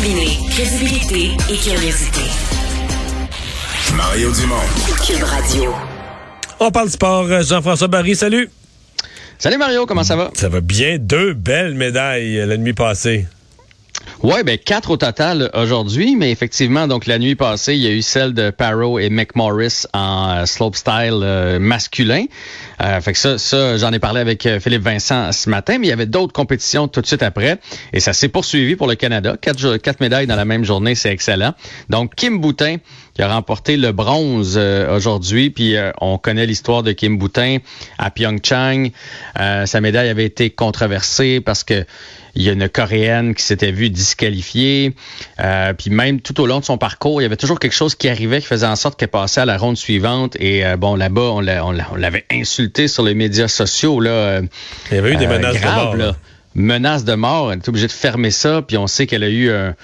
Combiner crédibilité et curiosité. Mario Dumont. Cube Radio. On parle sport. Jean-François Barry, salut. Salut Mario, comment ça va? Ça va bien. Deux belles médailles la nuit passée. Ouais, ben quatre au total aujourd'hui, mais effectivement, donc la nuit passée, il y a eu celle de Paro et McMorris en euh, slopestyle euh, masculin. Euh, fait que ça, ça j'en ai parlé avec euh, Philippe Vincent ce matin, mais il y avait d'autres compétitions tout de suite après, et ça s'est poursuivi pour le Canada. Quatre, quatre médailles dans la même journée, c'est excellent. Donc Kim Boutin qui a remporté le bronze aujourd'hui, puis on connaît l'histoire de Kim Boutin à Pyeongchang. sa médaille avait été controversée parce que il y a une Coréenne qui s'était vue disqualifiée. Euh, puis même tout au long de son parcours, il y avait toujours quelque chose qui arrivait qui faisait en sorte qu'elle passait à la ronde suivante. Et euh, bon, là-bas, on l'avait insulté sur les médias sociaux. Là, euh, il y avait eu des menaces de mort. Là. Menaces de mort. Elle était obligée de fermer ça. Puis on sait qu'elle a eu un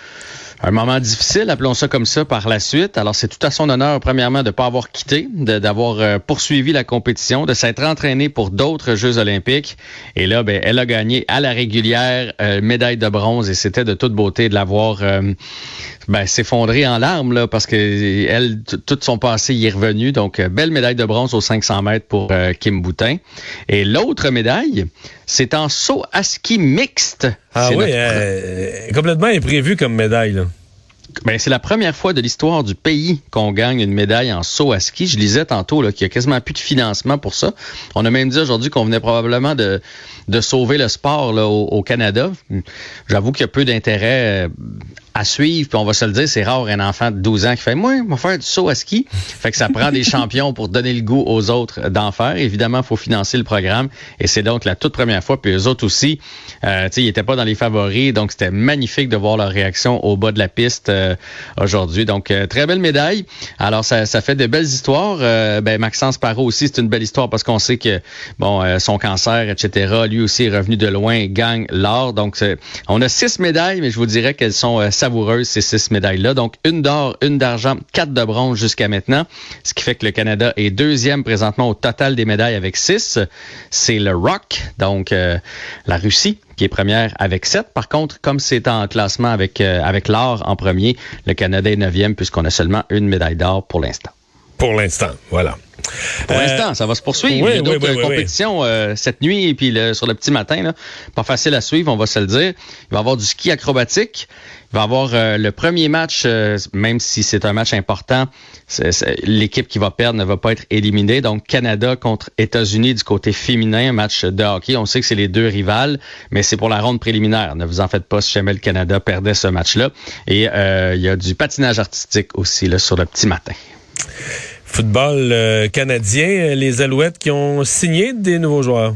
un moment difficile, appelons ça comme ça, par la suite. Alors, c'est tout à son honneur, premièrement, de ne pas avoir quitté, d'avoir euh, poursuivi la compétition, de s'être entraînée pour d'autres Jeux olympiques. Et là, ben, elle a gagné à la régulière euh, médaille de bronze et c'était de toute beauté de l'avoir euh, ben, s'effondrer en larmes là, parce que elle, tout son passé y est revenu. Donc, belle médaille de bronze aux 500 mètres pour Kim Boutin. Et l'autre médaille, c'est en saut à ski mixte. Ah oui, euh, complètement imprévu comme médaille. Là. Ben, c'est la première fois de l'histoire du pays qu'on gagne une médaille en saut à ski. Je lisais tantôt qu'il y a quasiment plus de financement pour ça. On a même dit aujourd'hui qu'on venait probablement de, de sauver le sport là, au, au Canada. J'avoue qu'il y a peu d'intérêt euh, à suivre. Puis on va se le dire, c'est rare un enfant de 12 ans qui fait Moi, on va faire du saut à ski. Fait que ça prend des champions pour donner le goût aux autres d'en faire. Évidemment, il faut financer le programme. Et c'est donc la toute première fois. Puis eux autres aussi, euh, ils n'étaient pas dans les favoris. Donc c'était magnifique de voir leur réaction au bas de la piste euh, aujourd'hui. Donc euh, très belle médaille. Alors ça, fait de belles histoires. Euh, ben, Maxence Parot aussi, c'est une belle histoire parce qu'on sait que bon son cancer, etc. Lui aussi est revenu de loin, gagne l'or. Donc on a six médailles, mais je vous dirais qu'elles sont savoureuses, ces six médailles-là. Donc, une d'or, une d'argent, quatre de bronze jusqu'à maintenant, ce qui fait que le Canada est deuxième présentement au total des médailles avec six. C'est le Rock, donc euh, la Russie, qui est première avec sept. Par contre, comme c'est en classement avec, euh, avec l'or en premier, le Canada est neuvième puisqu'on a seulement une médaille d'or pour l'instant. Pour l'instant, voilà. Pour l'instant, ça va se poursuivre. Il y a d'autres compétitions euh, cette nuit et puis sur le petit matin. Là, pas facile à suivre, on va se le dire. Il va y avoir du ski acrobatique. Il va y avoir euh, le premier match, euh, même si c'est un match important, l'équipe qui va perdre ne va pas être éliminée. Donc, Canada contre États-Unis du côté féminin, un match de hockey. On sait que c'est les deux rivales, mais c'est pour la ronde préliminaire. Ne vous en faites pas si jamais le Canada perdait ce match-là. Et il y a du patinage artistique aussi là, sur le petit matin. Football euh, canadien, euh, les Alouettes qui ont signé des nouveaux joueurs.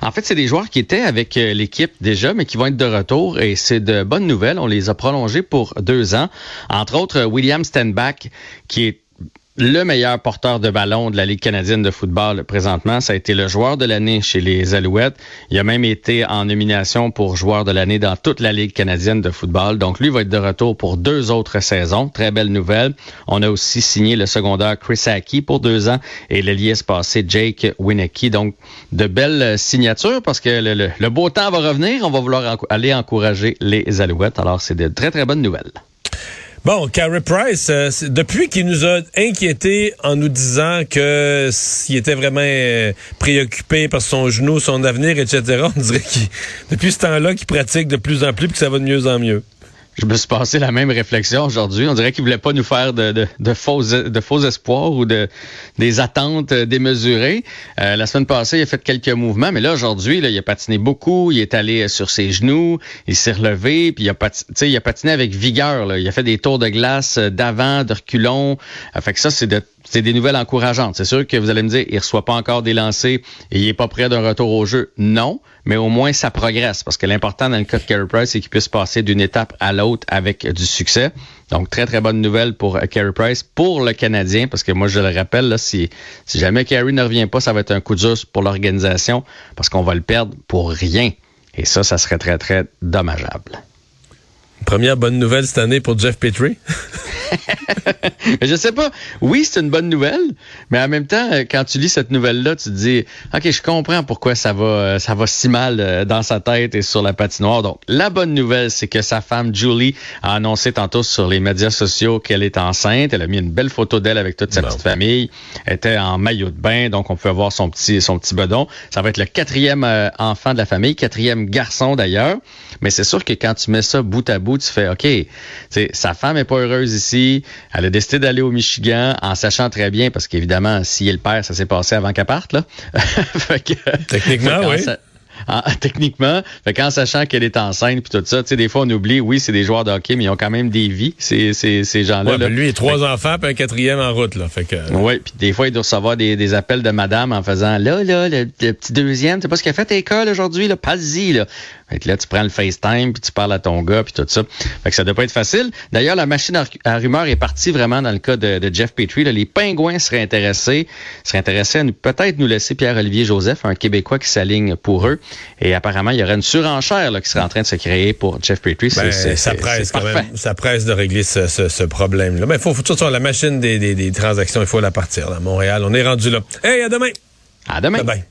En fait, c'est des joueurs qui étaient avec euh, l'équipe déjà, mais qui vont être de retour et c'est de bonnes nouvelles. On les a prolongés pour deux ans. Entre autres, William Stenbach, qui est le meilleur porteur de ballon de la Ligue canadienne de football présentement. Ça a été le joueur de l'année chez les Alouettes. Il a même été en nomination pour joueur de l'année dans toute la Ligue canadienne de football. Donc lui va être de retour pour deux autres saisons. Très belle nouvelle. On a aussi signé le secondaire Chris Aki pour deux ans et l'allié passé Jake Winecki. Donc de belles signatures parce que le, le beau temps va revenir. On va vouloir aller encourager les Alouettes. Alors c'est de très très bonnes nouvelles. Bon, Carey Price, euh, depuis qu'il nous a inquiétés en nous disant que s'il était vraiment euh, préoccupé par son genou, son avenir, etc., on dirait qu'il, depuis ce temps-là, qu'il pratique de plus en plus et que ça va de mieux en mieux. Je me suis passé la même réflexion aujourd'hui. On dirait qu'il voulait pas nous faire de, de, de, faux, de faux espoirs ou de des attentes démesurées. Euh, la semaine passée, il a fait quelques mouvements, mais là aujourd'hui, il a patiné beaucoup. Il est allé sur ses genoux, il s'est relevé, puis il a, patiné, il a patiné avec vigueur. Là. Il a fait des tours de glace d'avant, de reculons. Euh, fait que ça, c'est de c'est des nouvelles encourageantes. C'est sûr que vous allez me dire, il reçoit pas encore des lancers et il est pas prêt d'un retour au jeu. Non, mais au moins ça progresse parce que l'important dans le cas de Carey Price, c'est qu'il puisse passer d'une étape à l'autre avec du succès. Donc très très bonne nouvelle pour euh, Carey Price, pour le Canadien, parce que moi je le rappelle, là, si, si jamais Carey ne revient pas, ça va être un coup dur pour l'organisation parce qu'on va le perdre pour rien. Et ça, ça serait très très dommageable. Première bonne nouvelle cette année pour Jeff Petrie. je sais pas. Oui, c'est une bonne nouvelle, mais en même temps, quand tu lis cette nouvelle-là, tu te dis, OK, je comprends pourquoi ça va, ça va si mal euh, dans sa tête et sur la patinoire. Donc, la bonne nouvelle, c'est que sa femme, Julie, a annoncé tantôt sur les médias sociaux qu'elle est enceinte. Elle a mis une belle photo d'elle avec toute sa petite famille. Elle était en maillot de bain, donc on peut voir son petit, son petit bedon. Ça va être le quatrième euh, enfant de la famille, quatrième garçon d'ailleurs. Mais c'est sûr que quand tu mets ça bout à bout, tu fais, OK, sa femme est pas heureuse ici. Elle a décidé d'aller au Michigan en sachant très bien, parce qu'évidemment, si elle perd, ça s'est passé avant qu'elle parte, là. Techniquement, oui. techniquement. Fait qu'en sachant qu'elle est enceinte puis tout ça, tu sais, des fois on oublie, oui, c'est des joueurs de hockey, mais ils ont quand même des vies, ces, ces, ces gens-là. Ouais, ben, lui, il a trois enfants puis un quatrième en route, là. Fait que. Oui, puis des fois, il doit recevoir des, des, appels de madame en faisant là, là, le, petit deuxième, tu sais pas ce qu'elle a fait à l'école aujourd'hui, là, pas-y, là. Fait que là, tu prends le FaceTime, puis tu parles à ton gars, puis tout ça. Fait que ça doit pas être facile. D'ailleurs, la machine à, rumeurs est partie vraiment dans le cas de, de Jeff Petrie. Là. Les pingouins seraient intéressés, seraient intéressés à peut-être nous laisser Pierre-Olivier Joseph, un Québécois qui s'aligne pour eux. Et apparemment, il y aurait une surenchère là, qui serait en train de se créer pour Jeff Petrie. Ben, ça presse quand même. Ça presse de régler ce, ce, ce problème-là. Mais il faut, faut tout sur la machine des, des, des transactions, il faut la partir. Là, à Montréal, on est rendu là. Hey, à demain! À demain! Bye bye.